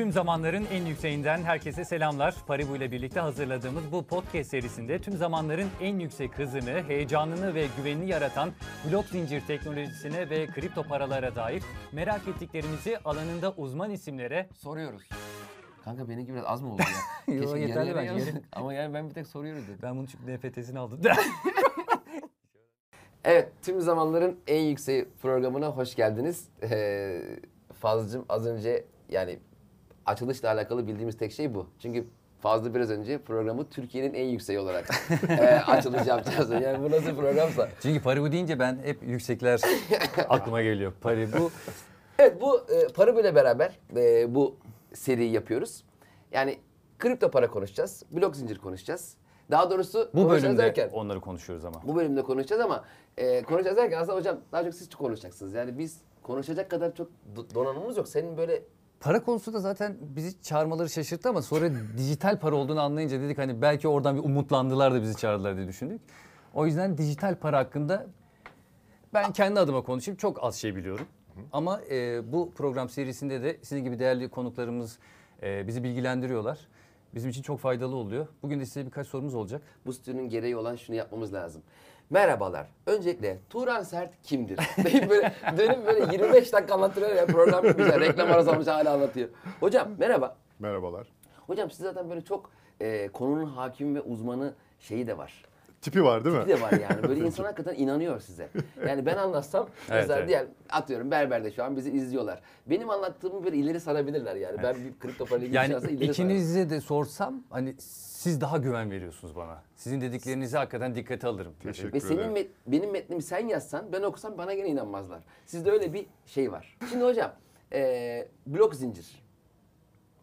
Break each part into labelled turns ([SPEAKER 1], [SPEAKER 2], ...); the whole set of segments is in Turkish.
[SPEAKER 1] Tüm zamanların en yükseğinden herkese selamlar. Paribu ile birlikte hazırladığımız bu podcast serisinde tüm zamanların en yüksek hızını, heyecanını ve güvenini yaratan blok zincir teknolojisine ve kripto paralara dair merak ettiklerimizi alanında uzman isimlere
[SPEAKER 2] Soruyoruz. Kanka benimki biraz az mı oldu ya?
[SPEAKER 1] Yo,
[SPEAKER 2] Keşke
[SPEAKER 1] yeterli
[SPEAKER 2] yarı yarıya
[SPEAKER 1] bence.
[SPEAKER 2] yapsaydık. Ama yani ben bir tek soruyoruz dedim.
[SPEAKER 1] ben bunun çünkü NFT'sini aldım.
[SPEAKER 2] Evet, tüm zamanların en yüksek programına hoş geldiniz. Ee, Fazlıcığım az önce yani açılışla alakalı bildiğimiz tek şey bu. Çünkü Fazlı biraz önce programı Türkiye'nin en yükseği olarak e, açılış yapacağız. Yani bu nasıl programsa.
[SPEAKER 1] çünkü Paribu deyince ben hep yüksekler aklıma geliyor. Paribu
[SPEAKER 2] Evet bu e, Paribu ile beraber e, bu seriyi yapıyoruz. Yani kripto para konuşacağız, blok zincir konuşacağız. Daha doğrusu
[SPEAKER 1] bu bölümde
[SPEAKER 2] derken-
[SPEAKER 1] onları konuşuyoruz ama.
[SPEAKER 2] Bu bölümde konuşacağız ama e, konuşacağız derken aslında hocam daha çok siz konuşacaksınız. Yani biz konuşacak kadar çok do- donanımımız yok. Senin böyle
[SPEAKER 1] Para konusu da zaten bizi çağırmaları şaşırttı ama sonra dijital para olduğunu anlayınca dedik hani belki oradan bir umutlandılar da bizi çağırdılar diye düşündük. O yüzden dijital para hakkında ben kendi adıma konuşayım. Çok az şey biliyorum. Ama e, bu program serisinde de sizin gibi değerli konuklarımız e, bizi bilgilendiriyorlar. Bizim için çok faydalı oluyor. Bugün de size birkaç sorumuz olacak.
[SPEAKER 2] bu stüdyo'nun gereği olan şunu yapmamız lazım. Merhabalar. Öncelikle Turan Sert kimdir? Deyip böyle dönüp böyle 25 dakika anlatıyor ya program bitmiş. Reklam arası almış hala anlatıyor. Hocam merhaba.
[SPEAKER 3] Merhabalar.
[SPEAKER 2] Hocam siz zaten böyle çok e, konunun hakimi ve uzmanı şeyi de var.
[SPEAKER 3] Tipi var değil mi?
[SPEAKER 2] Bir de var yani. Böyle insan hakikaten inanıyor size. Yani ben anlatsam mesela
[SPEAKER 1] evet.
[SPEAKER 2] diğer atıyorum Berber'de şu an bizi izliyorlar. Benim anlattığımı böyle ileri sarabilirler yani. Ben bir kripto parayla ilgili bir şey
[SPEAKER 1] Yani
[SPEAKER 2] olsa ileri sararım.
[SPEAKER 1] ikinize de sorsam hani siz daha güven veriyorsunuz bana. Sizin dediklerinizi hakikaten dikkate alırım.
[SPEAKER 3] Teşekkür
[SPEAKER 2] Ve senin met- benim metnimi sen yazsan ben okusam bana gene inanmazlar. Sizde öyle bir şey var. Şimdi hocam eee blok zincir.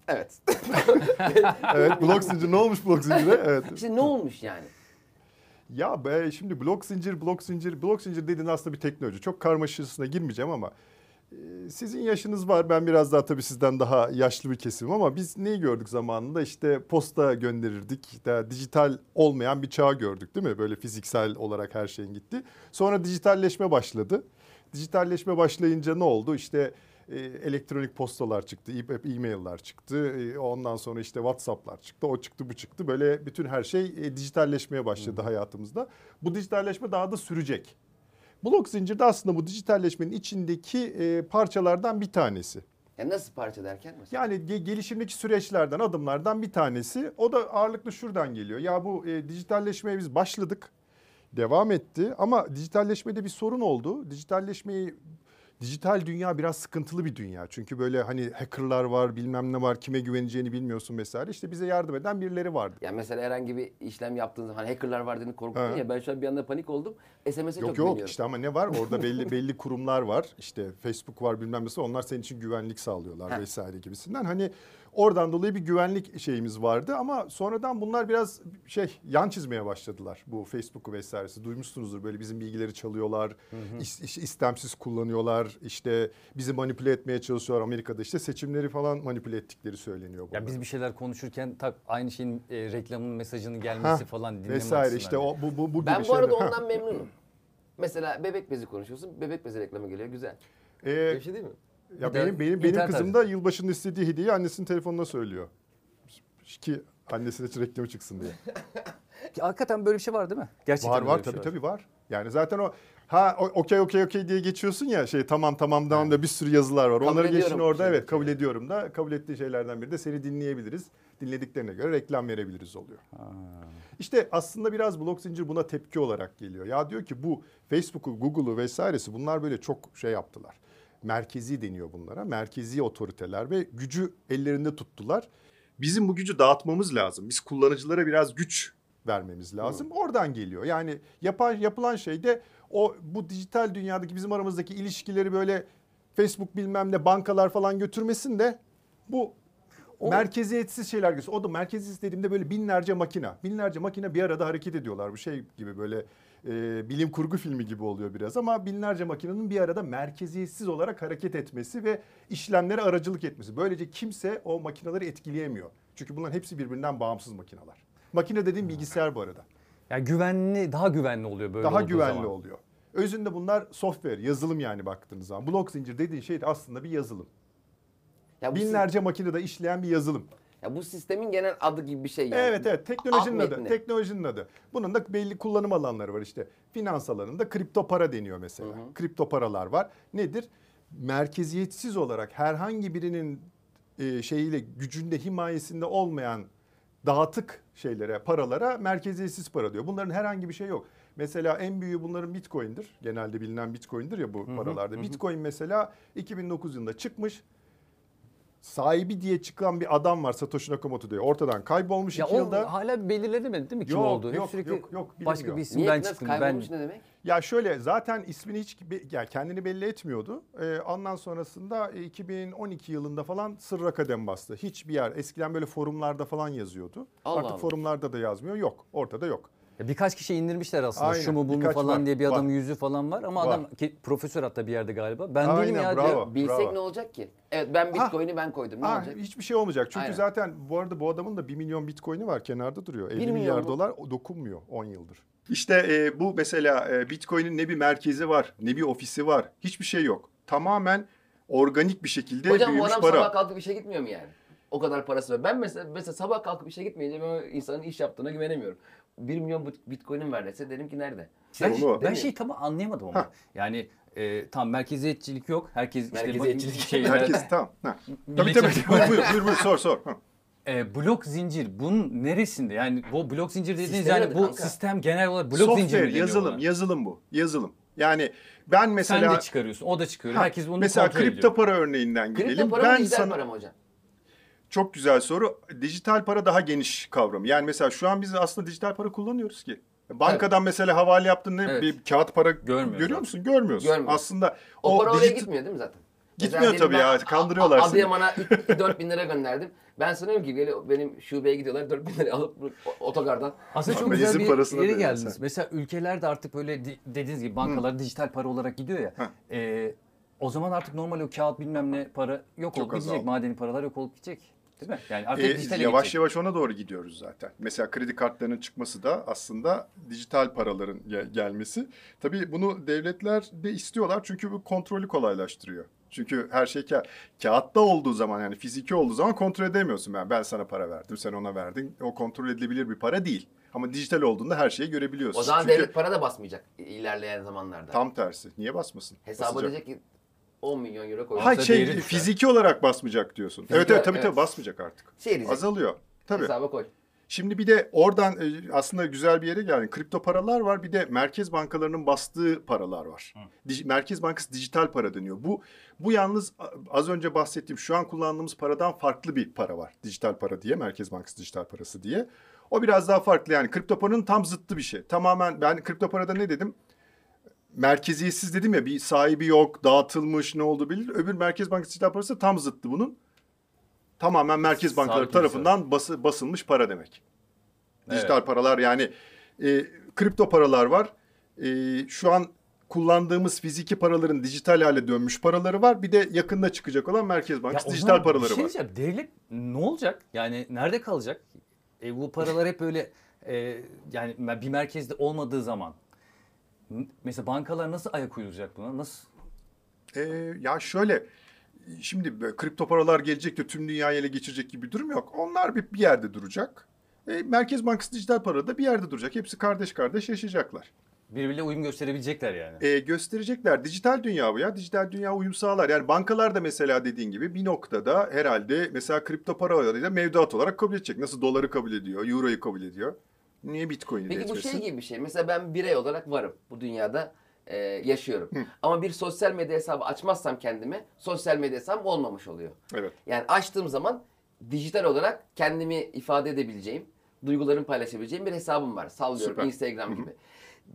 [SPEAKER 2] Evet.
[SPEAKER 3] Evet blok zincir ne olmuş blok zincire? Evet.
[SPEAKER 2] işte ne olmuş yani?
[SPEAKER 3] Ya be şimdi blok zincir blok zincir blok zincir dediğin aslında bir teknoloji. Çok karmaşasına girmeyeceğim ama e, sizin yaşınız var. Ben biraz daha tabii sizden daha yaşlı bir kesimim ama biz neyi gördük zamanında? İşte posta gönderirdik. Daha dijital olmayan bir çağ gördük değil mi? Böyle fiziksel olarak her şeyin gitti. Sonra dijitalleşme başladı. Dijitalleşme başlayınca ne oldu? İşte e, elektronik postalar çıktı, e- e-mail'lar çıktı. E, ondan sonra işte WhatsApp'lar çıktı. O çıktı, bu çıktı. Böyle bütün her şey e, dijitalleşmeye başladı hayatımızda. Bu dijitalleşme daha da sürecek. Blok zincir de aslında bu dijitalleşmenin içindeki e, parçalardan bir tanesi.
[SPEAKER 2] Yani nasıl parça derken mesela?
[SPEAKER 3] Yani ge- gelişimdeki süreçlerden, adımlardan bir tanesi. O da ağırlıklı şuradan geliyor. Ya bu e, dijitalleşmeye biz başladık, devam etti ama dijitalleşmede bir sorun oldu. Dijitalleşmeyi Dijital dünya biraz sıkıntılı bir dünya. Çünkü böyle hani hackerlar var, bilmem ne var, kime güveneceğini bilmiyorsun vesaire. İşte bize yardım eden birileri vardı.
[SPEAKER 2] Yani mesela herhangi bir işlem yaptığınız zaman hani hackerlar var dediğini korkuttun ya ben şu an bir anda panik oldum. SMS'e çok
[SPEAKER 3] Yok yok
[SPEAKER 2] güveniyorum.
[SPEAKER 3] işte ama ne var orada belli belli kurumlar var. İşte Facebook var bilmem nesi onlar senin için güvenlik sağlıyorlar vesaire gibisinden. Hani oradan dolayı bir güvenlik şeyimiz vardı ama sonradan bunlar biraz şey yan çizmeye başladılar. Bu Facebook'u vesairesi duymuşsunuzdur böyle bizim bilgileri çalıyorlar. is- is- istemsiz kullanıyorlar. İşte bizi manipüle etmeye çalışıyorlar. Amerika'da işte seçimleri falan manipüle ettikleri söyleniyor
[SPEAKER 1] Ya
[SPEAKER 3] bunların.
[SPEAKER 1] biz bir şeyler konuşurken tak aynı şeyin e, reklamın mesajının gelmesi
[SPEAKER 3] Hah,
[SPEAKER 1] falan dinleme
[SPEAKER 3] vesaire
[SPEAKER 1] açısından
[SPEAKER 3] işte
[SPEAKER 1] yani.
[SPEAKER 3] o bu bu bu
[SPEAKER 2] Ben bu arada
[SPEAKER 3] şeyler. Ha.
[SPEAKER 2] ondan memnunum. Mesela bebek bezi konuşuyorsun. Bebek bezi reklamı geliyor. Güzel.
[SPEAKER 3] Ee,
[SPEAKER 2] bir şey değil mi?
[SPEAKER 3] Ya benim benim benim
[SPEAKER 1] internet
[SPEAKER 3] kızım da yılbaşında istediği hediyeyi annesinin telefonuna söylüyor. Ki annesine için reklamı çıksın diye.
[SPEAKER 1] Ki Hakikaten böyle bir şey var değil mi? Gerçekten
[SPEAKER 3] var
[SPEAKER 1] böyle
[SPEAKER 3] var
[SPEAKER 1] bir şey
[SPEAKER 3] tabii tabii var. Yani zaten o ha o- okey okey okey diye geçiyorsun ya şey tamam tamam tamam da bir sürü yazılar var.
[SPEAKER 2] Kabul
[SPEAKER 3] Onları geçin
[SPEAKER 2] ediyorum
[SPEAKER 3] orada
[SPEAKER 2] şey
[SPEAKER 3] evet kabul ediyorum da kabul ettiği şeylerden biri de seni dinleyebiliriz. Dinlediklerine göre reklam verebiliriz oluyor. İşte aslında biraz blok zincir buna tepki olarak geliyor. Ya diyor ki bu Facebook'u, Google'u vesairesi bunlar böyle çok şey yaptılar. Merkezi deniyor bunlara. Merkezi otoriteler ve gücü ellerinde tuttular. Bizim bu gücü dağıtmamız lazım. Biz kullanıcılara biraz güç vermemiz lazım. Oradan geliyor. Yani yapan yapılan şey de o bu dijital dünyadaki bizim aramızdaki ilişkileri böyle Facebook bilmem ne bankalar falan götürmesin de bu merkeziyetsiz şeyler gösteriyor. O da merkeziyetsiz dediğimde böyle binlerce makina. Binlerce makine bir arada hareket ediyorlar. Bu şey gibi böyle e, bilim kurgu filmi gibi oluyor biraz ama binlerce makinenin bir arada merkeziyetsiz olarak hareket etmesi ve işlemlere aracılık etmesi. Böylece kimse o makineleri etkileyemiyor. Çünkü bunların hepsi birbirinden bağımsız makineler. Makine dediğim bilgisayar bu arada.
[SPEAKER 1] Yani güvenli, daha güvenli oluyor böyle
[SPEAKER 3] Daha
[SPEAKER 1] olduğu
[SPEAKER 3] güvenli
[SPEAKER 1] zaman.
[SPEAKER 3] oluyor. Özünde bunlar software, yazılım yani baktığınız zaman. Blok zincir dediğin şey de aslında bir yazılım.
[SPEAKER 2] Ya bu
[SPEAKER 3] Binlerce makinede işleyen bir yazılım.
[SPEAKER 2] Ya bu sistemin genel adı gibi bir şey yani.
[SPEAKER 3] Evet evet teknolojinin
[SPEAKER 2] Alt
[SPEAKER 3] adı.
[SPEAKER 2] metni.
[SPEAKER 3] Teknolojinin adı. Bunun da belli kullanım alanları var işte. Finans alanında kripto para deniyor mesela. Kripto paralar var. Nedir? Merkeziyetsiz olarak herhangi birinin e, şeyiyle gücünde himayesinde olmayan dağıtık şeylere, paralara merkeziyetsiz para diyor. Bunların herhangi bir şey yok. Mesela en büyüğü bunların Bitcoin'dir. Genelde bilinen Bitcoin'dir ya bu paralarda. Bitcoin mesela 2009 yılında çıkmış. Sahibi diye çıkan bir adam var Satoshi Nakamoto diye. Ortadan kaybolmuş
[SPEAKER 1] Ya
[SPEAKER 3] iki
[SPEAKER 1] o
[SPEAKER 3] yılda.
[SPEAKER 1] hala belirlenemedi değil mi kim
[SPEAKER 3] Yok,
[SPEAKER 1] olduğu? Hep
[SPEAKER 3] yok,
[SPEAKER 1] sürekli
[SPEAKER 3] yok, yok,
[SPEAKER 1] başka bir isim
[SPEAKER 2] Niye
[SPEAKER 1] çıktım. Ben
[SPEAKER 2] ne demek?
[SPEAKER 3] Ya şöyle zaten ismini hiç ya kendini belli etmiyordu. Ee, ondan sonrasında e, 2012 yılında falan sırra kadem bastı. Hiçbir yer eskiden böyle forumlarda falan yazıyordu.
[SPEAKER 2] Allah
[SPEAKER 3] Artık
[SPEAKER 2] Allah.
[SPEAKER 3] forumlarda da yazmıyor. Yok. Ortada yok.
[SPEAKER 1] Ya birkaç kişi indirmişler aslında.
[SPEAKER 3] Aynen,
[SPEAKER 1] Şu mu bu mu
[SPEAKER 3] birkaç
[SPEAKER 1] falan
[SPEAKER 3] var,
[SPEAKER 1] diye bir
[SPEAKER 3] var.
[SPEAKER 1] adamın yüzü falan var ama
[SPEAKER 3] Var.
[SPEAKER 1] adam ki, profesör hatta bir yerde galiba. Ben
[SPEAKER 3] Aynen,
[SPEAKER 1] değilim ya
[SPEAKER 3] bravo.
[SPEAKER 1] diyor.
[SPEAKER 2] Bilsek
[SPEAKER 3] bravo.
[SPEAKER 2] ne olacak ki? Evet ben Bitcoin'i ben koydum. Ne
[SPEAKER 3] Ha,
[SPEAKER 2] olacak?
[SPEAKER 3] hiçbir şey olmayacak. Çünkü
[SPEAKER 2] Aynen.
[SPEAKER 3] zaten bu arada bu adamın da 1 milyon bitcoin'i var kenarda duruyor. 50
[SPEAKER 2] milyon
[SPEAKER 3] milyar
[SPEAKER 2] mu?
[SPEAKER 3] dolar o dokunmuyor 10 yıldır. İşte e, bu mesela e, bitcoin'in ne bir merkezi var ne bir ofisi var. Hiçbir şey yok. Tamamen organik bir şekilde
[SPEAKER 2] Hocam bu
[SPEAKER 3] büyümüş
[SPEAKER 2] adam
[SPEAKER 3] para.
[SPEAKER 2] sabah kalkıp işe gitmiyor mu yani? O kadar parası var. Ben mesela, mesela sabah kalkıp işe gitmeyince ben o insanın iş yaptığına güvenemiyorum. 1 milyon bit- bitcoin'im ver dese derim ki nerede?
[SPEAKER 1] Ben,
[SPEAKER 3] İşte onu-
[SPEAKER 1] ben
[SPEAKER 2] mi?
[SPEAKER 1] şeyi tam anlayamadım ama.
[SPEAKER 3] Hah.
[SPEAKER 1] Yani e, tam merkeziyetçilik yok. Herkes işte
[SPEAKER 2] Merkeziyetçilik.
[SPEAKER 1] şeyler-
[SPEAKER 3] Herkes tamam. Ha. Tabii tabii. buyur, buyur, buyur, buyur, sor sor. Ha.
[SPEAKER 1] E, blok zincir bunun neresinde? Yani bu blok zincir dediğiniz
[SPEAKER 2] Sistem
[SPEAKER 1] yani
[SPEAKER 2] adı
[SPEAKER 1] bu
[SPEAKER 2] kanka.
[SPEAKER 1] sistem genel olarak blok zincir mi
[SPEAKER 3] Software,
[SPEAKER 1] deniyor
[SPEAKER 3] yazılım,
[SPEAKER 1] buna?
[SPEAKER 3] yazılım bu. Yazılım. Yani ben mesela
[SPEAKER 1] Sen de çıkarıyorsun, o da çıkarıyor.
[SPEAKER 3] Ha,
[SPEAKER 1] Herkes bunu
[SPEAKER 3] mesela
[SPEAKER 1] kontrol
[SPEAKER 3] kripto
[SPEAKER 1] ediyor.
[SPEAKER 3] para örneğinden
[SPEAKER 2] Kripto
[SPEAKER 3] gidelim.
[SPEAKER 2] para mı
[SPEAKER 3] ben
[SPEAKER 2] dijital
[SPEAKER 3] sana
[SPEAKER 2] para mı hocam?
[SPEAKER 3] Çok güzel soru. Dijital para daha geniş kavram. Yani mesela şu an biz aslında dijital para kullanıyoruz ki. Bankadan mesela havale yaptın ne
[SPEAKER 1] Evet.
[SPEAKER 3] bir kağıt para
[SPEAKER 1] Görmüyoruz
[SPEAKER 3] görüyor
[SPEAKER 1] abi.
[SPEAKER 3] musun? Görmüyorsun.
[SPEAKER 2] Görmüyoruz.
[SPEAKER 3] Aslında
[SPEAKER 2] O, para oraya
[SPEAKER 3] dijit-
[SPEAKER 2] gitmiyor değil mi zaten?
[SPEAKER 3] Gitmiyor
[SPEAKER 2] Mesela
[SPEAKER 3] tabii ya, kandırıyorlar
[SPEAKER 2] A-
[SPEAKER 3] seni.
[SPEAKER 2] Adıyaman'a 4 bin lira gönderdim. Ben sanıyorum ki böyle benim şubeye gidiyorlar 4 bin lira alıp otogardan.
[SPEAKER 1] Aslında çok güzel bir yere geldiniz.
[SPEAKER 3] sen.
[SPEAKER 1] Mesela ülkelerde artık böyle di- dediğiniz gibi bankalar dijital para olarak gidiyor ya.
[SPEAKER 3] Heh.
[SPEAKER 1] E, o zaman artık normal o kağıt bilmem ne para yok olup gidecek. Madeni paralar yok olup gidecek. Değil mi? Yani artık
[SPEAKER 3] E,
[SPEAKER 1] dijitale
[SPEAKER 3] yavaş
[SPEAKER 1] geçecek.
[SPEAKER 3] yavaş ona doğru gidiyoruz zaten. Mesela kredi kartlarının çıkması da aslında dijital paraların ge- gelmesi. Tabii bunu devletler de istiyorlar çünkü bu kontrolü kolaylaştırıyor. Çünkü her şey ka- kağıtta olduğu zaman yani fiziki olduğu zaman kontrol edemiyorsun. Ben ben sana para verdim, sen ona verdin. O kontrol edilebilir bir para değil. Ama dijital olduğunda her şeyi görebiliyorsun.
[SPEAKER 2] O zaman
[SPEAKER 3] Çünkü
[SPEAKER 2] devlet para da basmayacak ilerleyen zamanlarda.
[SPEAKER 3] tam tersi. Niye basmasın?
[SPEAKER 2] Hesabı
[SPEAKER 3] Basacak.
[SPEAKER 2] diyecek ki 10 milyon euro koy.
[SPEAKER 3] Ha şey
[SPEAKER 1] değeri düşer.
[SPEAKER 3] fiziki olarak basmayacak diyorsun. evet evet
[SPEAKER 2] olarak,
[SPEAKER 3] tabii
[SPEAKER 2] evet.
[SPEAKER 3] tabii basmayacak artık.
[SPEAKER 2] Şey.
[SPEAKER 3] Azalıyor. Tabii.
[SPEAKER 2] Hesaba koy.
[SPEAKER 3] Şimdi bir de oradan e, aslında güzel bir yere geldin. Kripto paralar var bir de merkez bankalarının bastığı paralar var. Dij- Merkez Bankası dijital para deniyor. Bu bu yalnız az önce bahsettiğim şu an kullandığımız paradan farklı bir para var. Dijital para diye Merkez Bankası dijital parası diye. O biraz daha farklı yani kripto paranın tam zıttı bir şey. Tamamen ben kripto parada ne dedim? Merkeziyetsiz dedim ya bir sahibi yok, dağıtılmış ne oldu bilir. Öbür Merkez Bankası dijital parası tam zıttı bunun. Tamamen merkez bankaları
[SPEAKER 1] Sabit
[SPEAKER 3] tarafından bası, basılmış para demek. Dijital
[SPEAKER 1] Evet.
[SPEAKER 3] paralar yani e, kripto paralar var. E, şu an kullandığımız fiziki paraların dijital hale dönmüş paraları var. Bir de yakında çıkacak olan Merkez Bankası dijital paraları
[SPEAKER 1] şey
[SPEAKER 3] var.
[SPEAKER 1] diyeceğim. Devlet ne olacak? Yani nerede kalacak? E, bu paralar hep böyle e, yani bir merkezde olmadığı zaman mesela bankalar nasıl ayak uyduracak buna? Nasıl?
[SPEAKER 3] E, ya şöyle şimdi böyle kripto paralar gelecek de tüm dünyayı ele geçirecek gibi bir durum yok. Onlar bir, bir yerde duracak. E, Merkez Bankası dijital para da bir yerde duracak. Hepsi kardeş kardeş yaşayacaklar.
[SPEAKER 1] Birbiriyle uyum gösterebilecekler yani.
[SPEAKER 3] E, gösterecekler. Dijital dünya bu ya. Dijital dünya uyum sağlar. Yani bankalar da mesela dediğin gibi bir noktada herhalde mesela kripto paralarıyla mevduat olarak kabul edecek. Nasıl doları kabul ediyor, euroyu kabul ediyor. Niye bitcoin'i
[SPEAKER 2] Peki bu şey gibi bir şey. Mesela ben birey olarak varım. Bu dünyada e, yaşıyorum. Ama bir sosyal medya hesabı açmazsam kendime sosyal medya hesabım olmamış oluyor.
[SPEAKER 3] Evet.
[SPEAKER 2] Yani açtığım zaman dijital olarak kendimi ifade edebileceğim, duygularımı paylaşabileceğim bir hesabım var. Sallıyorum
[SPEAKER 3] Süper.
[SPEAKER 2] Instagram gibi.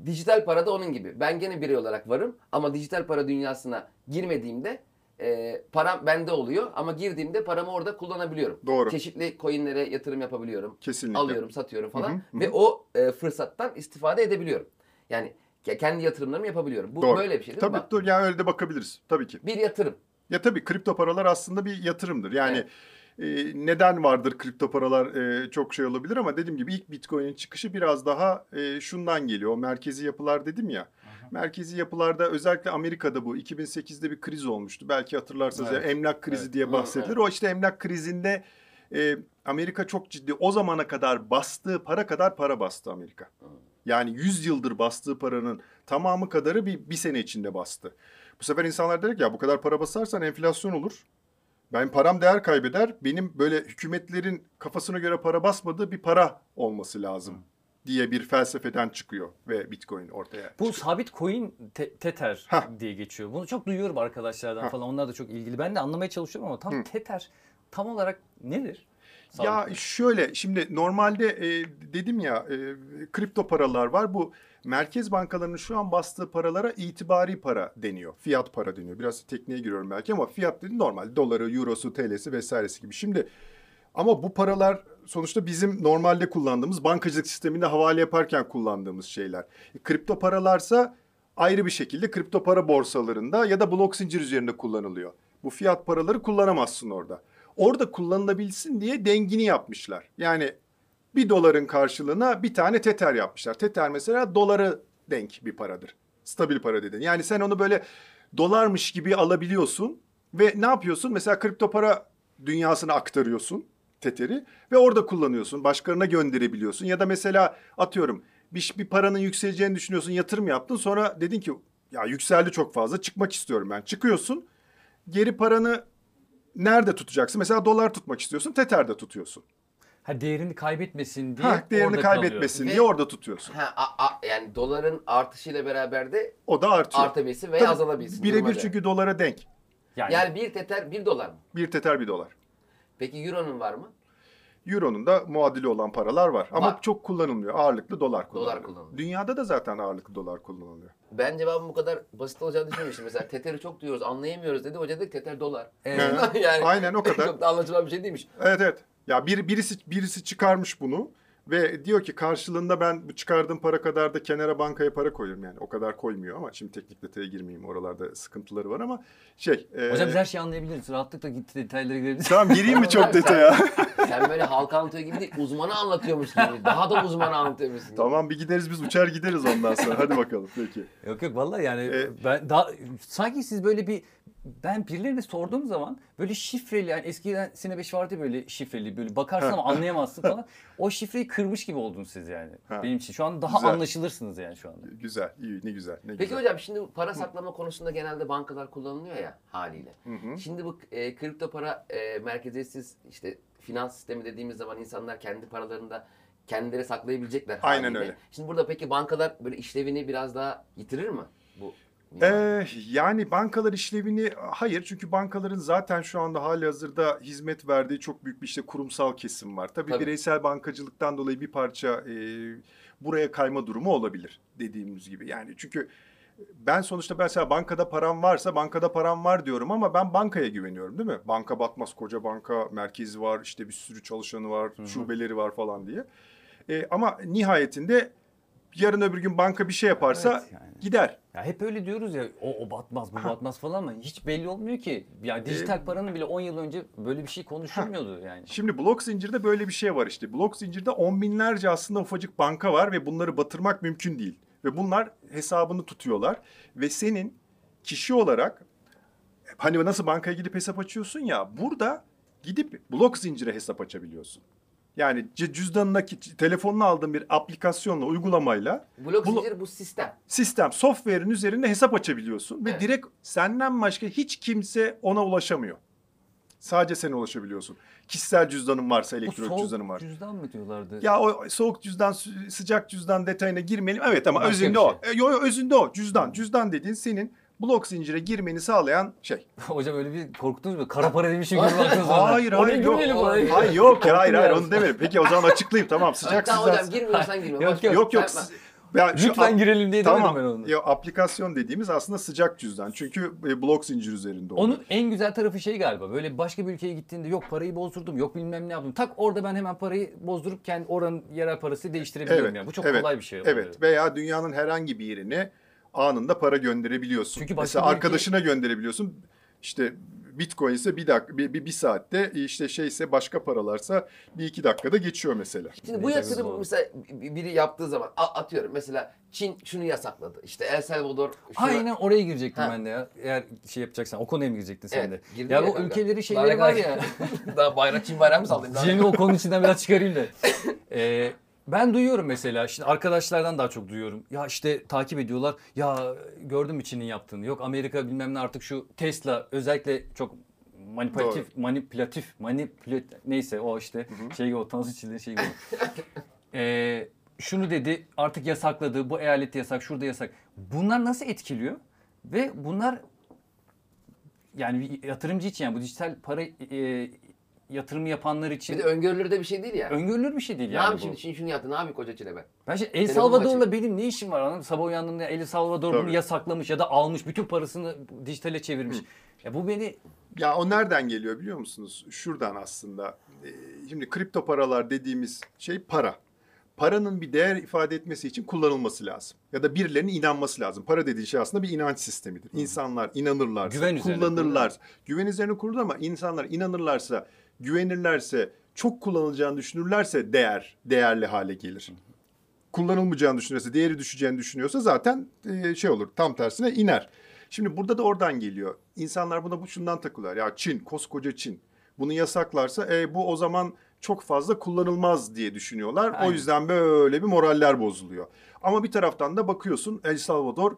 [SPEAKER 2] Dijital para da onun gibi. Ben gene birey olarak varım ama dijital para dünyasına girmediğimde e, param bende oluyor ama girdiğimde paramı orada kullanabiliyorum.
[SPEAKER 3] Doğru.
[SPEAKER 2] Çeşitli coinlere yatırım yapabiliyorum.
[SPEAKER 3] Kesinlikle.
[SPEAKER 2] Alıyorum, satıyorum falan
[SPEAKER 3] Hı hı, hı.
[SPEAKER 2] ve o e, fırsattan istifade edebiliyorum. Yani ke- kendi yatırımlarımı yapabiliyorum. Bu
[SPEAKER 3] Doğru.
[SPEAKER 2] böyle bir şey değil
[SPEAKER 3] Tabii
[SPEAKER 2] mi?
[SPEAKER 3] Dur, yani öyle de bakabiliriz. Tabii ki.
[SPEAKER 2] Bir yatırım.
[SPEAKER 3] Ya tabii kripto paralar aslında bir yatırımdır. Yani
[SPEAKER 2] Evet.
[SPEAKER 3] e, neden vardır kripto paralar e, çok şey olabilir ama dediğim gibi ilk Bitcoin'in çıkışı biraz daha e, şundan geliyor. O merkezi yapılar dedim ya. Merkezi yapılarda özellikle Amerika'da bu 2008'de bir kriz olmuştu. Belki hatırlarsınız
[SPEAKER 1] Evet.
[SPEAKER 3] ya, emlak krizi
[SPEAKER 1] Evet.
[SPEAKER 3] diye
[SPEAKER 2] Hı,
[SPEAKER 3] bahsedilir. O işte emlak krizinde e, Amerika çok ciddi o zamana kadar bastığı para kadar para bastı Amerika. Yani 100 yıldır bastığı paranın tamamı kadarı bir, bir sene içinde bastı. Bu sefer insanlar ki ya bu kadar para basarsan enflasyon olur. Ben param değer kaybeder. Benim böyle hükümetlerin kafasına göre para basmadığı bir para olması lazım diye bir felsefeden çıkıyor ve Bitcoin ortaya.
[SPEAKER 1] Bu sabit coin te- Tether
[SPEAKER 3] Hah.
[SPEAKER 1] diye geçiyor. Bunu çok duyuyorum arkadaşlardan
[SPEAKER 3] Hah.
[SPEAKER 1] falan. Onlar da çok ilgili. Ben de anlamaya çalışıyorum ama tam
[SPEAKER 3] Hı.
[SPEAKER 1] Tether tam olarak nedir? Sabit
[SPEAKER 3] Ya
[SPEAKER 1] coin.
[SPEAKER 3] şöyle şimdi normalde e, dedim ya e, kripto paralar var. Bu merkez bankalarının şu an bastığı paralara itibari para deniyor. Fiyat para deniyor. Biraz tekniğe giriyorum belki ama fiyat dedi normal. Doları, eurosu, TL'si vesairesi gibi. Şimdi ama bu paralar sonuçta bizim normalde kullandığımız bankacılık sisteminde havale yaparken kullandığımız şeyler. E, kripto paralarsa ayrı bir şekilde kripto para borsalarında ya da blok zincir üzerinde kullanılıyor. Bu fiyat paraları kullanamazsın orada. Orada kullanılabilsin diye dengini yapmışlar. Yani bir doların karşılığına bir tane teter yapmışlar. Teter mesela doları denk bir paradır. Stabil para dedin. Yani sen onu böyle dolarmış gibi alabiliyorsun ve ne yapıyorsun? Mesela kripto para dünyasına aktarıyorsun teteri ve orada kullanıyorsun. Başkalarına gönderebiliyorsun. Ya da mesela atıyorum bir, bir paranın yükseleceğini düşünüyorsun, yatırım yaptın. Sonra dedin ki ya yükseldi çok fazla çıkmak istiyorum ben. Çıkıyorsun. Geri paranı nerede tutacaksın? Mesela dolar tutmak istiyorsun, teterde tutuyorsun.
[SPEAKER 1] Ha değerini kaybetmesin diye
[SPEAKER 3] Ha, değerini
[SPEAKER 1] orada
[SPEAKER 3] kaybetmesin
[SPEAKER 2] kalıyor.
[SPEAKER 3] diye orada tutuyorsun.
[SPEAKER 2] Ha, a- a- yani doların artışıyla beraber de
[SPEAKER 3] O da artıyor.
[SPEAKER 2] artabilsin veya
[SPEAKER 3] Tabii,
[SPEAKER 2] azalabilsin. duruma
[SPEAKER 3] Birebir
[SPEAKER 2] göre.
[SPEAKER 3] çünkü dolara denk.
[SPEAKER 1] Yani,
[SPEAKER 2] Yani bir teter bir dolar mı?
[SPEAKER 3] Bir teter bir dolar.
[SPEAKER 2] Peki euronun var mı?
[SPEAKER 3] Euro'nun da muadili olan paralar var. Ama
[SPEAKER 2] Var.
[SPEAKER 3] çok kullanılmıyor. Ağırlıklı dolar kullanılıyor.
[SPEAKER 2] kullanılıyor.
[SPEAKER 3] Dünyada da zaten ağırlıklı dolar kullanılıyor.
[SPEAKER 2] Ben cevabın bu kadar basit olacağını düşünmemiştim. Mesela teteri çok duyuyoruz anlayamıyoruz dedi. Hoca dedi ki teter dolar.
[SPEAKER 1] Evet.
[SPEAKER 2] yani
[SPEAKER 3] Aynen o kadar.
[SPEAKER 2] çok da anlaşılan bir şey değilmiş.
[SPEAKER 3] Evet evet. Ya bir, birisi birisi çıkarmış bunu ve diyor ki karşılığında ben bu çıkardığım para kadar da kenara bankaya para koyuyorum yani. O kadar koymuyor ama şimdi teknik detaya girmeyeyim. Oralarda sıkıntıları var ama şey. e,
[SPEAKER 1] Hocam biz her şeyi anlayabiliriz. Rahatlıkla gitti detaylara girebiliriz.
[SPEAKER 3] Tamam gireyim mi çok detaya?
[SPEAKER 2] Sen böyle halka anlatıyor gibi değil, uzmanı anlatıyormuş gibi. Daha da uzmanı anlatıyormuş gibi.
[SPEAKER 3] tamam bir gideriz biz uçar gideriz ondan sonra. Hadi bakalım peki.
[SPEAKER 1] Yok yok vallahi yani
[SPEAKER 3] E,
[SPEAKER 1] ben daha sanki siz böyle bir ben birilerine sorduğum zaman böyle şifreli yani eskiden Sine 5 vardı böyle şifreli böyle bakarsın ama anlayamazsın falan. O şifreyi kırmış gibi oldunuz siz yani.
[SPEAKER 3] Ha.
[SPEAKER 1] Benim için şu an daha
[SPEAKER 3] Güzel.
[SPEAKER 1] anlaşılırsınız yani şu anda.
[SPEAKER 3] Güzel, iyi, ne güzel, ne
[SPEAKER 2] Peki
[SPEAKER 3] güzel.
[SPEAKER 2] hocam şimdi para saklama konusunda genelde bankalar kullanılıyor ya haliyle.
[SPEAKER 3] hı.
[SPEAKER 2] Şimdi bu e, kripto para e, merkeziyetsiz işte finans sistemi dediğimiz zaman insanlar kendi paralarını da kendileri saklayabilecekler
[SPEAKER 3] Aynen
[SPEAKER 2] haliyle.
[SPEAKER 3] öyle.
[SPEAKER 2] Şimdi burada peki bankalar böyle işlevini biraz daha yitirir mi? Bu
[SPEAKER 3] Ee, yani bankalar işlevini hayır çünkü bankaların zaten şu anda hali hazırda hizmet verdiği çok büyük bir işte kurumsal kesim var. Tabii,
[SPEAKER 2] Tabii.
[SPEAKER 3] bireysel bankacılıktan dolayı bir parça e, buraya kayma durumu olabilir dediğimiz gibi. Yani çünkü ben sonuçta mesela bankada param varsa bankada param var diyorum ama ben bankaya güveniyorum değil mi? Banka batmaz koca banka merkezi var işte bir sürü çalışanı var şubeleri var falan diye. E, ama nihayetinde yarın öbür gün banka bir şey yaparsa
[SPEAKER 1] Evet, yani.
[SPEAKER 3] gider.
[SPEAKER 1] Ya hep öyle diyoruz ya o, o batmaz bu batmaz falan ama hiç belli olmuyor ki. Ya dijital
[SPEAKER 3] Ee,
[SPEAKER 1] paranın bile 10 yıl önce böyle bir şey konuşulmuyordu yani.
[SPEAKER 3] Şimdi blok zincirde böyle bir şey var işte. Blok zincirde on binlerce aslında ufacık banka var ve bunları batırmak mümkün değil. Ve bunlar hesabını tutuyorlar. Ve senin kişi olarak hani nasıl bankaya gidip hesap açıyorsun ya burada gidip blok zincire hesap açabiliyorsun. Yani c- cüzdanındaki telefonunu aldığın bir aplikasyonla, uygulamayla
[SPEAKER 2] blok
[SPEAKER 3] Blo-
[SPEAKER 2] zincir bu sistem.
[SPEAKER 3] sistem, software'in üzerinde hesap açabiliyorsun. Ve
[SPEAKER 2] Evet.
[SPEAKER 3] direkt senden başka hiç kimse ona ulaşamıyor. Sadece sen ulaşabiliyorsun. Kişisel cüzdanın varsa,
[SPEAKER 1] Bu
[SPEAKER 3] elektronik
[SPEAKER 1] soğuk
[SPEAKER 3] cüzdanın var.
[SPEAKER 1] cüzdan mı diyorlardı?
[SPEAKER 3] Ya o soğuk cüzdan, sı- sıcak cüzdan detayına girmeyelim. Evet ama
[SPEAKER 1] Başka
[SPEAKER 3] özünde
[SPEAKER 1] bir
[SPEAKER 3] o. E, Yo, yo, özünde o. Cüzdan. Cüzdan dediğin senin blok zincire girmeni sağlayan şey.
[SPEAKER 1] Hocam öyle bir korktunuz mu? Kara para demişim gibi baktınız.
[SPEAKER 3] Hayır,
[SPEAKER 1] Oraya
[SPEAKER 3] hayır, yok.
[SPEAKER 1] girmeyelim oraya.
[SPEAKER 3] Hayır yok ya, hayır hayır onu demedim. Peki o zaman açıklayayım tamam sıcak
[SPEAKER 2] Tamam hocam girmiyorsan girme.
[SPEAKER 1] Yok,
[SPEAKER 2] boş ver.
[SPEAKER 3] Yok yok. S- Ya şu
[SPEAKER 1] Lütfen girelim diye
[SPEAKER 3] Tamam.
[SPEAKER 1] demedim ben onu.
[SPEAKER 3] Ya, aplikasyon dediğimiz aslında sıcak cüzdan. Çünkü e, blok zincir üzerinde oluyor.
[SPEAKER 1] Onun en güzel tarafı şey galiba. Böyle başka bir ülkeye gittiğinde yok parayı bozdurdum, yok bilmem ne yaptım. Tak orada ben hemen parayı bozdurup kendi oranın yerel parası değiştirebiliyorum
[SPEAKER 3] Evet,
[SPEAKER 1] yani. Bu çok
[SPEAKER 3] evet,
[SPEAKER 1] kolay bir şey. oluyor.
[SPEAKER 3] Evet veya dünyanın herhangi bir yerine anında para gönderebiliyorsun.
[SPEAKER 1] Çünkü
[SPEAKER 3] Mesela
[SPEAKER 1] ülke-
[SPEAKER 3] arkadaşına gönderebiliyorsun. İşte Bitcoin ise bir, dakika, bir, bir, bir saatte işte şeyse başka paralarsa bir iki dakikada geçiyor mesela.
[SPEAKER 2] Şimdi bu yatırım mesela bi- biri yaptığı zaman atıyorum mesela Çin şunu yasakladı. İşte El Salvador şunu...
[SPEAKER 1] Aynen oraya girecektim
[SPEAKER 2] Ha.
[SPEAKER 1] ben de ya. Eğer şey yapacaksan o konuya mı girecektin sen
[SPEAKER 2] Evet,
[SPEAKER 1] de? Ya
[SPEAKER 2] ya
[SPEAKER 1] bu
[SPEAKER 2] kanka.
[SPEAKER 1] ülkeleri şeyleri var ya.
[SPEAKER 2] daha bayrak Çin bayrağı mı sallayayım?
[SPEAKER 1] Cem'i o konunun içinden biraz çıkarayım da. Ee, ben duyuyorum mesela işte arkadaşlardan daha çok duyuyorum. Ya işte takip ediyorlar. Ya gördün mü Çin'in yaptığını? Yok Amerika bilmem ne artık şu Tesla özellikle çok manipülatif, manipülatif, manipülatif neyse o işte şey o tanrısı çizdiği şey o. Ee, şunu dedi artık yasakladı bu eyalette yasak şurada yasak. Bunlar nasıl etkiliyor? Ve bunlar yani bir yatırımcı için yani bu dijital para e, yatırımı yapanlar için
[SPEAKER 2] Bir de öngörülür de bir şey değil ya.
[SPEAKER 1] öngörülür bir şey değil
[SPEAKER 2] ne
[SPEAKER 1] yani
[SPEAKER 2] yapayım
[SPEAKER 1] bu.
[SPEAKER 2] şimdi Çin şunu yaptı ne yapayım koca Çin'e ben?
[SPEAKER 1] Ben şimdi El
[SPEAKER 2] Telefonum
[SPEAKER 1] Salvador'la benim ne işim var anladın? Sabah uyandığımda El Salvador bunu
[SPEAKER 3] Tabii.
[SPEAKER 1] yasaklamış ya da almış. Bütün parasını dijitale çevirmiş. Ya bu beni
[SPEAKER 3] Ya o nereden geliyor biliyor musunuz? Şuradan aslında. Ee, Şimdi kripto paralar dediğimiz şey para. Paranın bir değer ifade etmesi için kullanılması lazım. Ya da birilerinin inanması lazım. Para dediğin şey aslında bir inanç sistemidir. İnsanlar inanırlarsa,
[SPEAKER 1] Güven üzerine
[SPEAKER 3] kullanırlar. Güven üzerine kurulu ama insanlar inanırlarsa, güvenirlerse, çok kullanılacağını düşünürlerse değer, değerli hale gelir. Kullanılmayacağını düşünürse, değeri düşeceğini düşünüyorsa zaten e, şey olur, tam tersine iner. Şimdi burada da oradan geliyor. İnsanlar buna bu şundan takılıyor. Ya Çin, koskoca Çin. Bunu yasaklarsa e, bu o zaman çok fazla kullanılmaz diye düşünüyorlar. O
[SPEAKER 1] Aynen.
[SPEAKER 3] yüzden böyle bir moraller bozuluyor. Ama bir taraftan da bakıyorsun El Salvador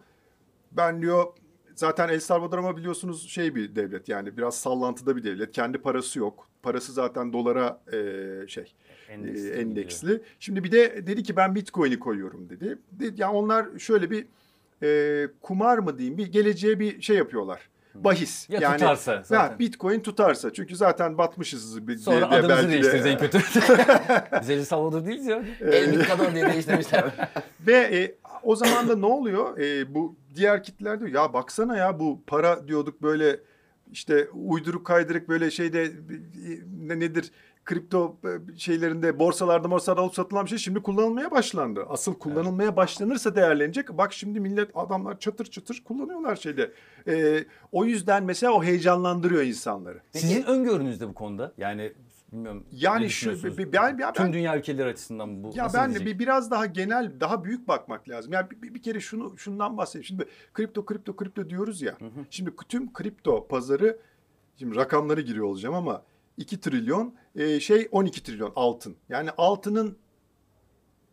[SPEAKER 3] ben diyor zaten El Salvador ama biliyorsunuz şey bir devlet yani biraz sallantıda bir devlet. Kendi parası yok. Parası zaten dolara e, şey
[SPEAKER 1] Endeksli
[SPEAKER 3] e, endeksli. Şimdi bir de dedi ki ben Bitcoin'i koyuyorum dedi. De- Yani onlar şöyle bir e, kumar mı diyeyim bir geleceğe bir şey yapıyorlar. Bahis.
[SPEAKER 1] Ya
[SPEAKER 3] yani,
[SPEAKER 1] tutarsa zaten.
[SPEAKER 3] Ha, Bitcoin tutarsa. Çünkü zaten batmışız. bir-
[SPEAKER 1] sonra
[SPEAKER 3] de-
[SPEAKER 1] adımızı değiştiririz en kötü. Biz El Salvador değiliz ya.
[SPEAKER 2] El Mikador diye değiştirmişler.
[SPEAKER 3] Ve e, o zaman da ne oluyor? E, bu diğer kitleler diyor ya baksana ya bu para diyorduk böyle işte uyduruk kaydırık böyle şeyde ne, nedir kripto e, şeylerinde borsalarda borsalarda alıp satılan bir şey şimdi kullanılmaya başlandı. Asıl kullanılmaya başlanırsa değerlenecek. Bak şimdi millet adamlar çatır çatır kullanıyorlar şeyde. E, o yüzden mesela o heyecanlandırıyor insanları.
[SPEAKER 1] Sizin öngörünüzde bu konuda yani bilmiyorum
[SPEAKER 3] Yani şu
[SPEAKER 1] düşünüyorsunuz?
[SPEAKER 3] ben, ben, ben,
[SPEAKER 1] Tüm dünya ülkeleri açısından bu
[SPEAKER 3] Ya
[SPEAKER 1] nasıl
[SPEAKER 3] ben
[SPEAKER 1] gidecek?
[SPEAKER 3] bir biraz daha genel, daha büyük bakmak lazım. Yani bir, bir- bir kere şunu şundan bahsedeyim. Şimdi kripto kripto kripto diyoruz ya. Şimdi tüm kripto pazarı şimdi rakamları giriyor olacağım ama 2 trilyon e, şey 12 trilyon altın. Yani altının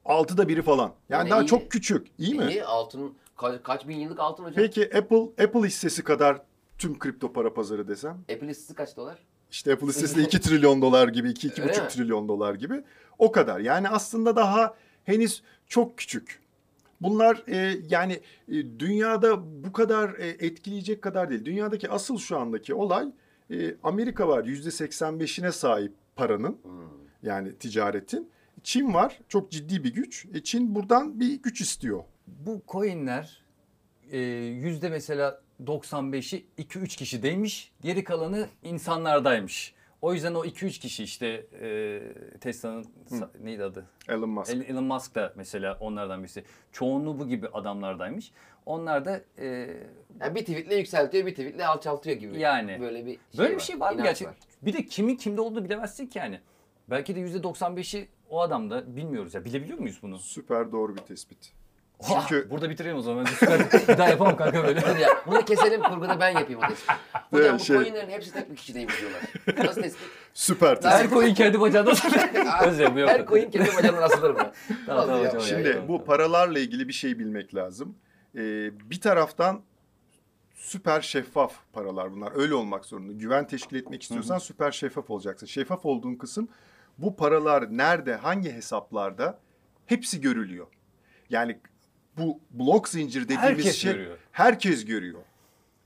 [SPEAKER 3] altıda biri falan. Yani
[SPEAKER 2] Yani
[SPEAKER 3] daha
[SPEAKER 2] iyi.
[SPEAKER 3] çok küçük. İyi mi?
[SPEAKER 2] İyi altın ka- kaç bin yıllık altın hocam?
[SPEAKER 3] Peki Apple Apple hissesi kadar tüm kripto para pazarı desem?
[SPEAKER 2] Apple hissesi kaç dolar?
[SPEAKER 3] İşte Apple hissesi de 2 trilyon dolar gibi, 2
[SPEAKER 2] Öyle
[SPEAKER 3] 2,5
[SPEAKER 2] mi?
[SPEAKER 3] trilyon dolar gibi. O kadar. Yani aslında daha henüz çok küçük. Bunlar e, yani e, dünyada bu kadar e, etkileyecek kadar değil. Dünyadaki asıl şu andaki olay e, Amerika var %85'ine sahip paranın yani ticaretin. Çin var çok ciddi bir güç. E, Çin buradan bir güç istiyor.
[SPEAKER 1] bu coinler e, yüzde mesela 95'i 2-3 kişideymiş. Geri kalanı insanlardaymış. O yüzden o 2-3 kişi işte e, Tesla'nın sa- neydi adı?
[SPEAKER 3] Elon Musk.
[SPEAKER 1] El- Elon Musk da mesela onlardan birisi. Çoğunluğu bu gibi adamlardaymış. Onlar da e,
[SPEAKER 2] Yani bir tweetle yükseltiyor, bir tweetle alçaltıyor gibi.
[SPEAKER 1] Yani.
[SPEAKER 2] Böyle bir şey
[SPEAKER 1] böyle bir şey var mı
[SPEAKER 2] inanç
[SPEAKER 1] gerçekten? Bir de kimin kimde olduğunu bilemezsin ki yani. Belki de yüzde 95'i o adamda bilmiyoruz ya. Bilebiliyor muyuz bunu?
[SPEAKER 3] Süper doğru bir tespit.
[SPEAKER 1] Çünkü
[SPEAKER 3] Çünkü-
[SPEAKER 1] burada bitirelim o zaman. Süper- bir daha yapamam kanka böyle.
[SPEAKER 2] Ya, bunu keselim kurguda ben yapayım o tespit.
[SPEAKER 3] Evet,
[SPEAKER 2] Hocam bu
[SPEAKER 3] şey-
[SPEAKER 2] coinlerin hepsi tek bir kişideymiş diyorlar. Nasıl tespit?
[SPEAKER 3] Süper tespit.
[SPEAKER 1] Her coin kendi bacağında yok.
[SPEAKER 2] Her coin kendi bacağından asılır mı?
[SPEAKER 1] Tamam, tamam
[SPEAKER 2] ya.
[SPEAKER 1] hocam.
[SPEAKER 3] Şimdi
[SPEAKER 1] Yani.
[SPEAKER 3] bu paralarla ilgili bir şey bilmek lazım. Ee, bir taraftan süper şeffaf paralar bunlar. Öyle olmak zorunda. Güven teşkil etmek istiyorsan süper şeffaf olacaksın. Şeffaf olduğun kısım bu paralar nerede, hangi hesaplarda hepsi görülüyor. Yani bu blok zincir dediğimiz
[SPEAKER 1] Herkes
[SPEAKER 3] şey
[SPEAKER 1] görüyor.
[SPEAKER 3] herkes görüyor.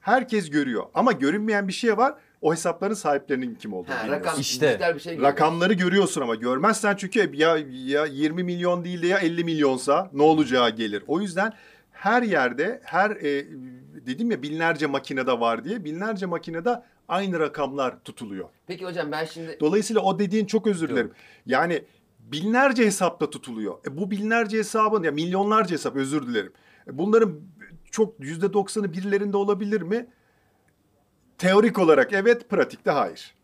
[SPEAKER 3] Herkes görüyor. Ama görünmeyen bir şey var. O hesapların sahiplerinin kim olduğunu
[SPEAKER 2] Ha,
[SPEAKER 3] bilmiyorsun.
[SPEAKER 2] rakam,
[SPEAKER 1] İşte,
[SPEAKER 2] dijital bir şey.
[SPEAKER 3] Rakamları görüyorsun ama görmezsen çünkü ya ya 20 milyon değil de ya 50 milyonsa ne olacağı gelir. O yüzden her yerde her e, dedim ya binlerce makinede var diye binlerce makinede aynı rakamlar tutuluyor.
[SPEAKER 2] Peki hocam ben şimdi
[SPEAKER 3] Dolayısıyla o dediğin çok özür dilerim. Yani binlerce hesapta tutuluyor. E, bu binlerce hesabın ya milyonlarca hesap özür dilerim. E, bunların çok yüzde doksanı birilerinde olabilir mi? teorik olarak evet, pratikte hayır.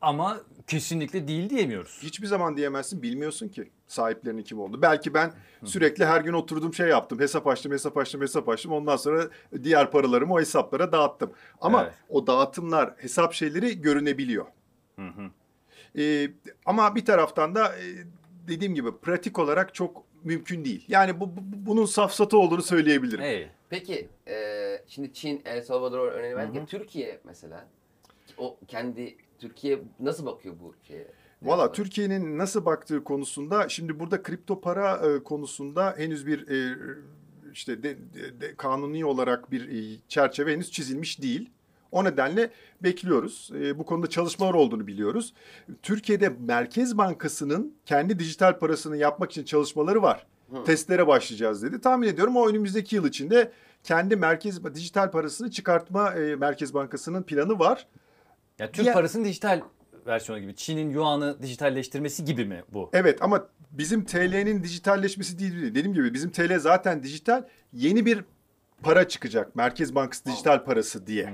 [SPEAKER 1] Ama kesinlikle değil diyemiyoruz.
[SPEAKER 3] Hiçbir zaman diyemezsin bilmiyorsun ki sahiplerinin kim oldu. Belki ben sürekli her gün oturdum şey yaptım. Hesap açtım, hesap açtım, hesap açtım. Ondan sonra diğer paralarımı o hesaplara dağıttım. Ama
[SPEAKER 1] Evet.
[SPEAKER 3] o dağıtımlar, hesap şeyleri görünebiliyor. Ee, ama bir taraftan da e, dediğim gibi pratik olarak çok mümkün değil. Yani bu, bu- bunun safsatı olduğunu söyleyebilirim.
[SPEAKER 1] Hey.
[SPEAKER 2] Peki e, şimdi Çin, El Salvador örneği verdik. Türkiye mesela o kendi Türkiye nasıl bakıyor bu şeye?
[SPEAKER 3] Valla Türkiye'nin nasıl baktığı konusunda şimdi burada kripto para e, konusunda henüz bir e, işte de, de- de- kanuni olarak bir e, çerçeve henüz çizilmiş değil. O nedenle bekliyoruz. E, bu konuda çalışmalar olduğunu biliyoruz. Türkiye'de Merkez Bankası'nın kendi dijital parasını yapmak için çalışmaları var. Testlere başlayacağız dedi. Tahmin ediyorum o önümüzdeki yıl içinde kendi merkez dijital parasını çıkartma e, Merkez Bankası'nın planı var.
[SPEAKER 1] Ya Türk
[SPEAKER 3] Diğer-
[SPEAKER 1] parasının dijital versiyonu gibi. Çin'in yuanı dijitalleştirmesi gibi mi bu?
[SPEAKER 3] Evet ama bizim TL'nin dijitalleşmesi değil. Dediğim gibi bizim TL zaten dijital. Yeni bir para çıkacak. Merkez Bankası dijital parası diye.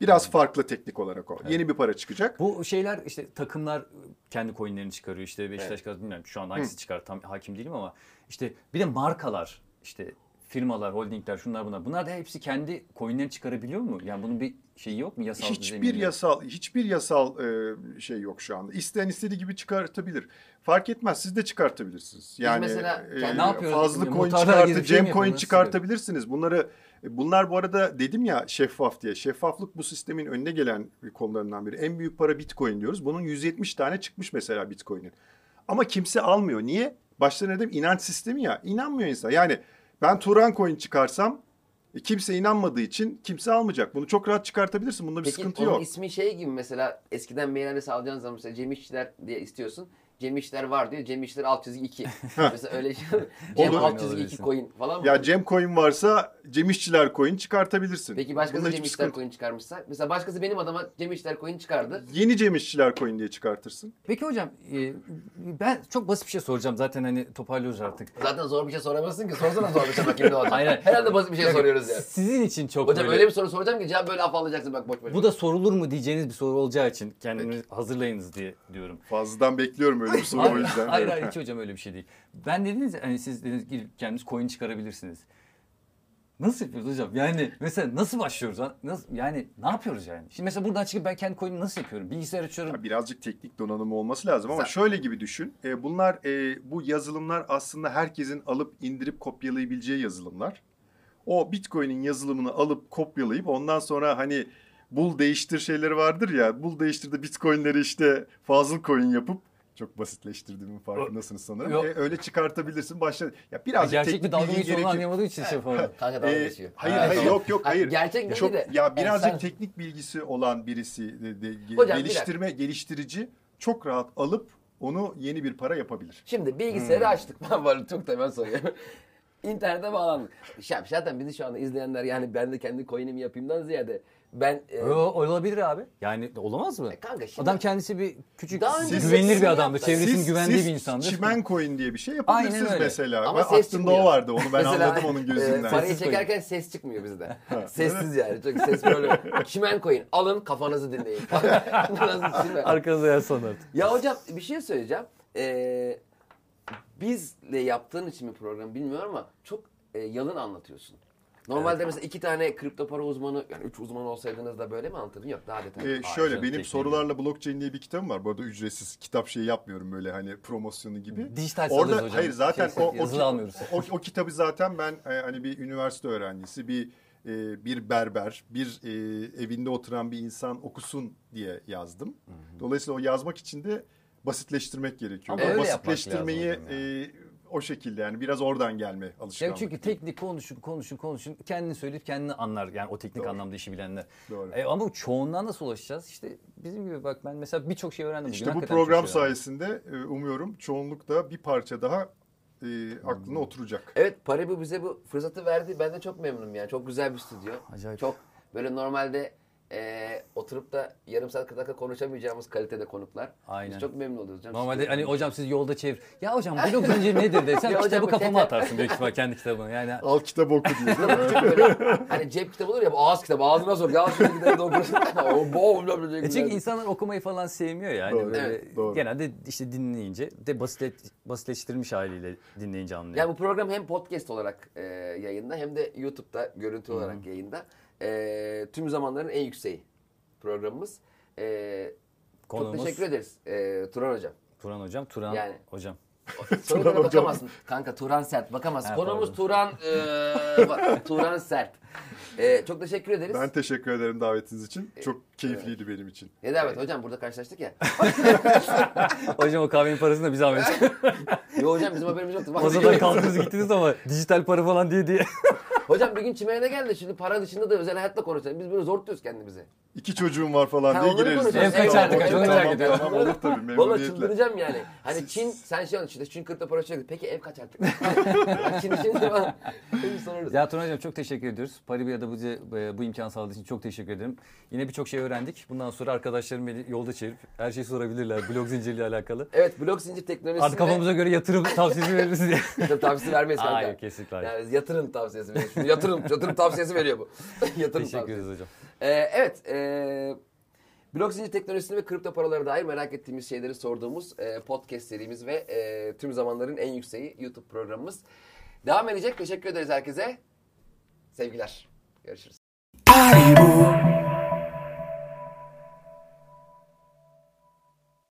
[SPEAKER 3] Biraz farklı teknik olarak o. Yeni bir para çıkacak.
[SPEAKER 1] Bu şeyler işte takımlar kendi coinlerini çıkarıyor. İşte Beşiktaş kadar bilmiyorum şu an hangisi çıkar tam hakim değilim ama işte bir de markalar işte firmalar, holdingler şunlar bunlar. Bunlar da hepsi kendi coinlerini çıkarabiliyor mu? Yani bunun bir şeyi yok mu? Yasal
[SPEAKER 3] Hiçbir
[SPEAKER 1] zemini yok.
[SPEAKER 3] yasal hiçbir yasal e, şey yok şu anda. İsteyen istediği gibi çıkartabilir. Fark etmez siz de çıkartabilirsiniz. Yani
[SPEAKER 2] mesela
[SPEAKER 3] e,
[SPEAKER 2] kendi-
[SPEAKER 1] Ne yapıyoruz?
[SPEAKER 3] fazla
[SPEAKER 1] Yani
[SPEAKER 3] coin çıkartı,
[SPEAKER 1] bir şey
[SPEAKER 3] cem coin çıkartabilirsiniz. Bunları e, bunlar bu arada dedim ya şeffaf diye. Şeffaflık bu sistemin önüne gelen konularından biri. En büyük para Bitcoin diyoruz. Bunun 170 tane çıkmış mesela Bitcoin'in. Ama kimse almıyor. Niye? Başta ne dedim? İnanç sistemi ya. İnanmıyor insan. Yani ben Turan coin çıkarsam e, kimse inanmadığı için kimse almayacak. Bunu çok rahat çıkartabilirsin. Bunda bir
[SPEAKER 2] Peki
[SPEAKER 3] sıkıntı
[SPEAKER 2] onun
[SPEAKER 3] yok.
[SPEAKER 2] ismi şey gibi mesela eskiden meyhane sağlayacağın zaman mesela Cem İşçiler diye istiyorsun. Cem İşçiler var diyor. Cem İşçiler alt çizgi 2. mesela öyle şey. Cem
[SPEAKER 3] Olur.
[SPEAKER 2] alt çizgi 2
[SPEAKER 1] Olabilirsin.
[SPEAKER 2] coin falan mı?
[SPEAKER 3] Ya Cem coin varsa Cem İşçiler coin çıkartabilirsin.
[SPEAKER 2] Peki başkası
[SPEAKER 3] Bunda
[SPEAKER 2] Cem
[SPEAKER 3] hiçbir
[SPEAKER 2] İşçiler
[SPEAKER 3] sıkıntı-
[SPEAKER 2] coin çıkarmışsa. Mesela başkası benim adama Cem İşçiler coin çıkardı.
[SPEAKER 3] Yeni Cem İşçiler coin diye çıkartırsın.
[SPEAKER 1] Peki hocam e, ben çok basit bir şey soracağım. Zaten hani toparlıyoruz artık.
[SPEAKER 2] Zaten zor bir şey soramazsın ki. Sorsana zor bir şey bakayım ne olacak.
[SPEAKER 1] Hayır.
[SPEAKER 2] Herhalde basit bir şey soruyoruz yani.
[SPEAKER 1] Sizin için çok
[SPEAKER 2] Hocam
[SPEAKER 1] böyle...
[SPEAKER 2] öyle bir soru soracağım ki cevap böyle afallayacaksın bak boş boş.
[SPEAKER 1] Bu da sorulur mu diyeceğiniz bir soru olacağı için kendinizi hazırlayınız diye diyorum.
[SPEAKER 3] Fazladan bekliyorum öyle bir soru o yüzden.
[SPEAKER 1] hayır hayır hiç hocam öyle bir şey değil. Ben dediniz hani siz dediniz ki kendiniz coin çıkarabilirsiniz. Nasıl yapıyoruz hocam? Yani mesela nasıl başlıyoruz? Nasıl, yani ne yapıyoruz yani? Şimdi mesela buradan çıkıp ben kendi coin'imi nasıl yapıyorum? Bilgisayar açıyorum.
[SPEAKER 3] Ya Birazcık teknik donanımı olması lazım ama
[SPEAKER 2] Zaten-
[SPEAKER 3] şöyle gibi düşün. E, bunlar e, bu yazılımlar aslında herkesin alıp indirip kopyalayabileceği yazılımlar. O Bitcoin'in yazılımını alıp kopyalayıp ondan sonra hani bul değiştir şeyleri vardır ya. Bul değiştir de Bitcoin'leri işte fazıl coin yapıp çok basitleştirdiğimin farkındasınız sanırım.
[SPEAKER 1] Yok.
[SPEAKER 3] E, öyle çıkartabilirsin. Başla. Ya birazcık
[SPEAKER 1] Gerçek
[SPEAKER 3] teknik
[SPEAKER 1] bir dalga geçiyor onu
[SPEAKER 3] gerekiyor.
[SPEAKER 1] anlamadığım için şey yapamadım.
[SPEAKER 2] Kanka dalga
[SPEAKER 3] Ee,
[SPEAKER 2] geçiyor.
[SPEAKER 3] hayır hayır yok yok
[SPEAKER 2] Ha,
[SPEAKER 3] hayır.
[SPEAKER 2] gerçek değil
[SPEAKER 3] Çok,
[SPEAKER 2] de.
[SPEAKER 3] Ya birazcık
[SPEAKER 2] sen-
[SPEAKER 3] teknik bilgisi olan birisi de, de- ge-
[SPEAKER 2] Hocam, bir
[SPEAKER 3] geliştirme geliştirici çok rahat alıp onu yeni bir para yapabilir.
[SPEAKER 2] Şimdi bilgisayarı
[SPEAKER 3] Hmm.
[SPEAKER 2] açtık. Ben var çok temel soruyorum. İnternete bağlandık. Ya zaten bizi şu anda izleyenler yani ben de kendi coin'imi yapayımdan ziyade ben e,
[SPEAKER 1] Yo, olabilir abi. Yani olamaz mı?
[SPEAKER 2] E kanka şimdi-
[SPEAKER 1] Adam kendisi bir küçük
[SPEAKER 2] Daha önce
[SPEAKER 1] güvenilir bir adamdır.
[SPEAKER 2] yaptınız.
[SPEAKER 1] Çevresinin güvendiği bir insandır.
[SPEAKER 3] Çimen coin diye bir şey yapabilirsiniz
[SPEAKER 1] Aynen öyle.
[SPEAKER 3] mesela.
[SPEAKER 2] Ama
[SPEAKER 3] Ben
[SPEAKER 2] ses
[SPEAKER 3] aklımda
[SPEAKER 2] çıkmıyor.
[SPEAKER 3] o vardı. Onu ben
[SPEAKER 2] Mesela,
[SPEAKER 3] anladım onun
[SPEAKER 2] e,
[SPEAKER 3] gözünden.
[SPEAKER 2] parayı
[SPEAKER 1] Sessiz
[SPEAKER 2] çekerken ses çıkmıyor bizde. Sessiz yani. Çok ses böyle. Çimen coin. Alın kafanızı dinleyin. Nasıl çimen?
[SPEAKER 1] Arkanıza yaslan artık.
[SPEAKER 2] Ya hocam bir şey söyleyeceğim. Ee, bizle yaptığın için bir program bilmiyorum ama çok e, yalın anlatıyorsun. Normalde mesela iki tane kripto para uzmanı, yani üç uzman olsaydınız da böyle mi anlatırdın? Yok daha detaylı.
[SPEAKER 3] Ee, şöyle benim
[SPEAKER 1] teknik
[SPEAKER 3] sorularla blockchain diye bir kitabım var. Bu arada ücretsiz kitap şeyi yapmıyorum böyle hani promosyonu gibi.
[SPEAKER 1] Dijital
[SPEAKER 3] Orada
[SPEAKER 1] hocam.
[SPEAKER 3] hayır zaten
[SPEAKER 1] Şey,
[SPEAKER 3] o, o,
[SPEAKER 1] yazılı
[SPEAKER 3] ki-
[SPEAKER 1] almıyoruz.
[SPEAKER 3] o, o kitabı zaten ben e, hani bir üniversite öğrencisi, bir e, bir berber, bir e, evinde oturan bir insan okusun diye yazdım. Dolayısıyla o yazmak için de basitleştirmek gerekiyor.
[SPEAKER 1] Ama
[SPEAKER 3] o
[SPEAKER 1] öyle yapmak
[SPEAKER 3] basitleştirmeyi
[SPEAKER 1] lazım hocam
[SPEAKER 3] e, o şekilde yani biraz oradan gelme alışkanlık.
[SPEAKER 1] çünkü teknik konuşun konuşun konuşun kendini söyleyip kendini anlar yani o teknik
[SPEAKER 3] Doğru.
[SPEAKER 1] anlamda işi bilenler.
[SPEAKER 3] Doğru.
[SPEAKER 1] E, ama çoğunluğuna nasıl ulaşacağız? İşte bizim gibi bak ben mesela birçok şey öğrendim.
[SPEAKER 3] İşte
[SPEAKER 1] bugün.
[SPEAKER 3] bu
[SPEAKER 1] Hakikaten
[SPEAKER 3] program
[SPEAKER 1] şey
[SPEAKER 3] sayesinde e, umuyorum çoğunlukla bir parça daha e, aklına oturacak.
[SPEAKER 2] Evet Paribu bize bu fırsatı verdi. Ben de çok memnunum yani. Çok güzel bir stüdyo.
[SPEAKER 1] Acayip.
[SPEAKER 2] Çok böyle normalde e, oturup da yarım saat 40 dakika konuşamayacağımız kalitede konuklar.
[SPEAKER 1] Aynen.
[SPEAKER 2] Biz çok memnun oluyoruz. hocam.
[SPEAKER 1] Normalde
[SPEAKER 2] Siz-
[SPEAKER 1] hani hocam siz yolda çevir. Ya hocam blog zinciri nedir desen
[SPEAKER 2] Ya hocam
[SPEAKER 1] kitabı
[SPEAKER 2] bu
[SPEAKER 1] kafama atarsın büyük ihtimal kendi kitabını. Yani
[SPEAKER 3] Al kitap oku
[SPEAKER 2] böyle hani cep kitabı olur ya ağız kitabı ağzına sok. Ya şimdi gidelim de okursun.
[SPEAKER 1] E çünkü insanlar okumayı falan sevmiyor yani
[SPEAKER 3] Doğru,
[SPEAKER 1] böyle
[SPEAKER 2] evet,
[SPEAKER 3] doğru.
[SPEAKER 1] genelde işte dinleyince de basit basitleştirilmiş haliyle dinleyince anlıyor.
[SPEAKER 2] Yani bu program hem podcast olarak e, yayında hem de YouTube'da görüntü olarak yayında. E, tüm zamanların en yükseği programımız. E, çok
[SPEAKER 1] Konumuz-
[SPEAKER 2] teşekkür ederiz e, Turan Hocam.
[SPEAKER 1] Turan hocam, Turan
[SPEAKER 2] Yani.
[SPEAKER 1] hocam.
[SPEAKER 2] Sorulara bakamazsın. Kanka Turan Sert bakamazsın.
[SPEAKER 1] Ha,
[SPEAKER 2] Konumuz
[SPEAKER 1] pardon.
[SPEAKER 2] Turan e, bak, Turan Sert. E, çok teşekkür ederiz.
[SPEAKER 3] Ben teşekkür ederim davetiniz için. Çok keyifliydi benim için.
[SPEAKER 2] Ne davet hocam burada karşılaştık ya.
[SPEAKER 1] hocam o kahvenin parasını da bize zahmet.
[SPEAKER 2] Yo hocam bizim haberimiz yoktu. Bak,
[SPEAKER 1] Masadan kaldınız gittiniz ama dijital para falan diye diye.
[SPEAKER 2] Hocam bir gün çimene geldi. Şimdi para dışında da özel hayatla konuşalım. Biz böyle zor tutuyoruz kendimizi.
[SPEAKER 3] İki çocuğum var falan
[SPEAKER 2] Ha,
[SPEAKER 3] diye
[SPEAKER 2] onları
[SPEAKER 3] gireriz.
[SPEAKER 2] konuşacağız.
[SPEAKER 1] En kaç artık, kaç, onu
[SPEAKER 3] tamam,
[SPEAKER 1] merak ediyorum.
[SPEAKER 3] Tamam olur tabii
[SPEAKER 2] Valla
[SPEAKER 3] memnuniyetle.
[SPEAKER 2] çıldıracağım yani. Hani Çin, sen şey anlatıyorsun işte Çin kırkta para çekti. Peki ev kaç artık? Çin işini falan. Şimdi sorarız.
[SPEAKER 1] Ya Turan hocam çok teşekkür ediyoruz. Paribia'da bize e, bu imkan sağladığı için çok teşekkür ederim. Yine birçok şey öğrendik. Bundan sonra arkadaşlarım beni yolda çevirip her şeyi sorabilirler blog zinciriyle alakalı.
[SPEAKER 2] Evet blok zincir teknolojisinde
[SPEAKER 1] Artık kafamıza göre yatırım tavsiyesi veririz diye.
[SPEAKER 2] Tabii tavsiyesi vermeyiz kanka.
[SPEAKER 1] Hayır kesinlikle hayır.
[SPEAKER 2] Yani yatırım tavsiyesi veriyor. Şimdi yatırım, yatırım tavsiyesi veriyor bu. yatırım
[SPEAKER 1] Teşekkür
[SPEAKER 2] tavsiyesi.
[SPEAKER 1] ederiz hocam.
[SPEAKER 2] Ee, evet. E, blok zincir teknolojisini ve kripto paralara dair merak ettiğimiz şeyleri sorduğumuz e, podcast serimiz ve e, tüm zamanların en yükseği YouTube programımız devam edecek. Teşekkür ederiz herkese. Sevgiler. Görüşürüz.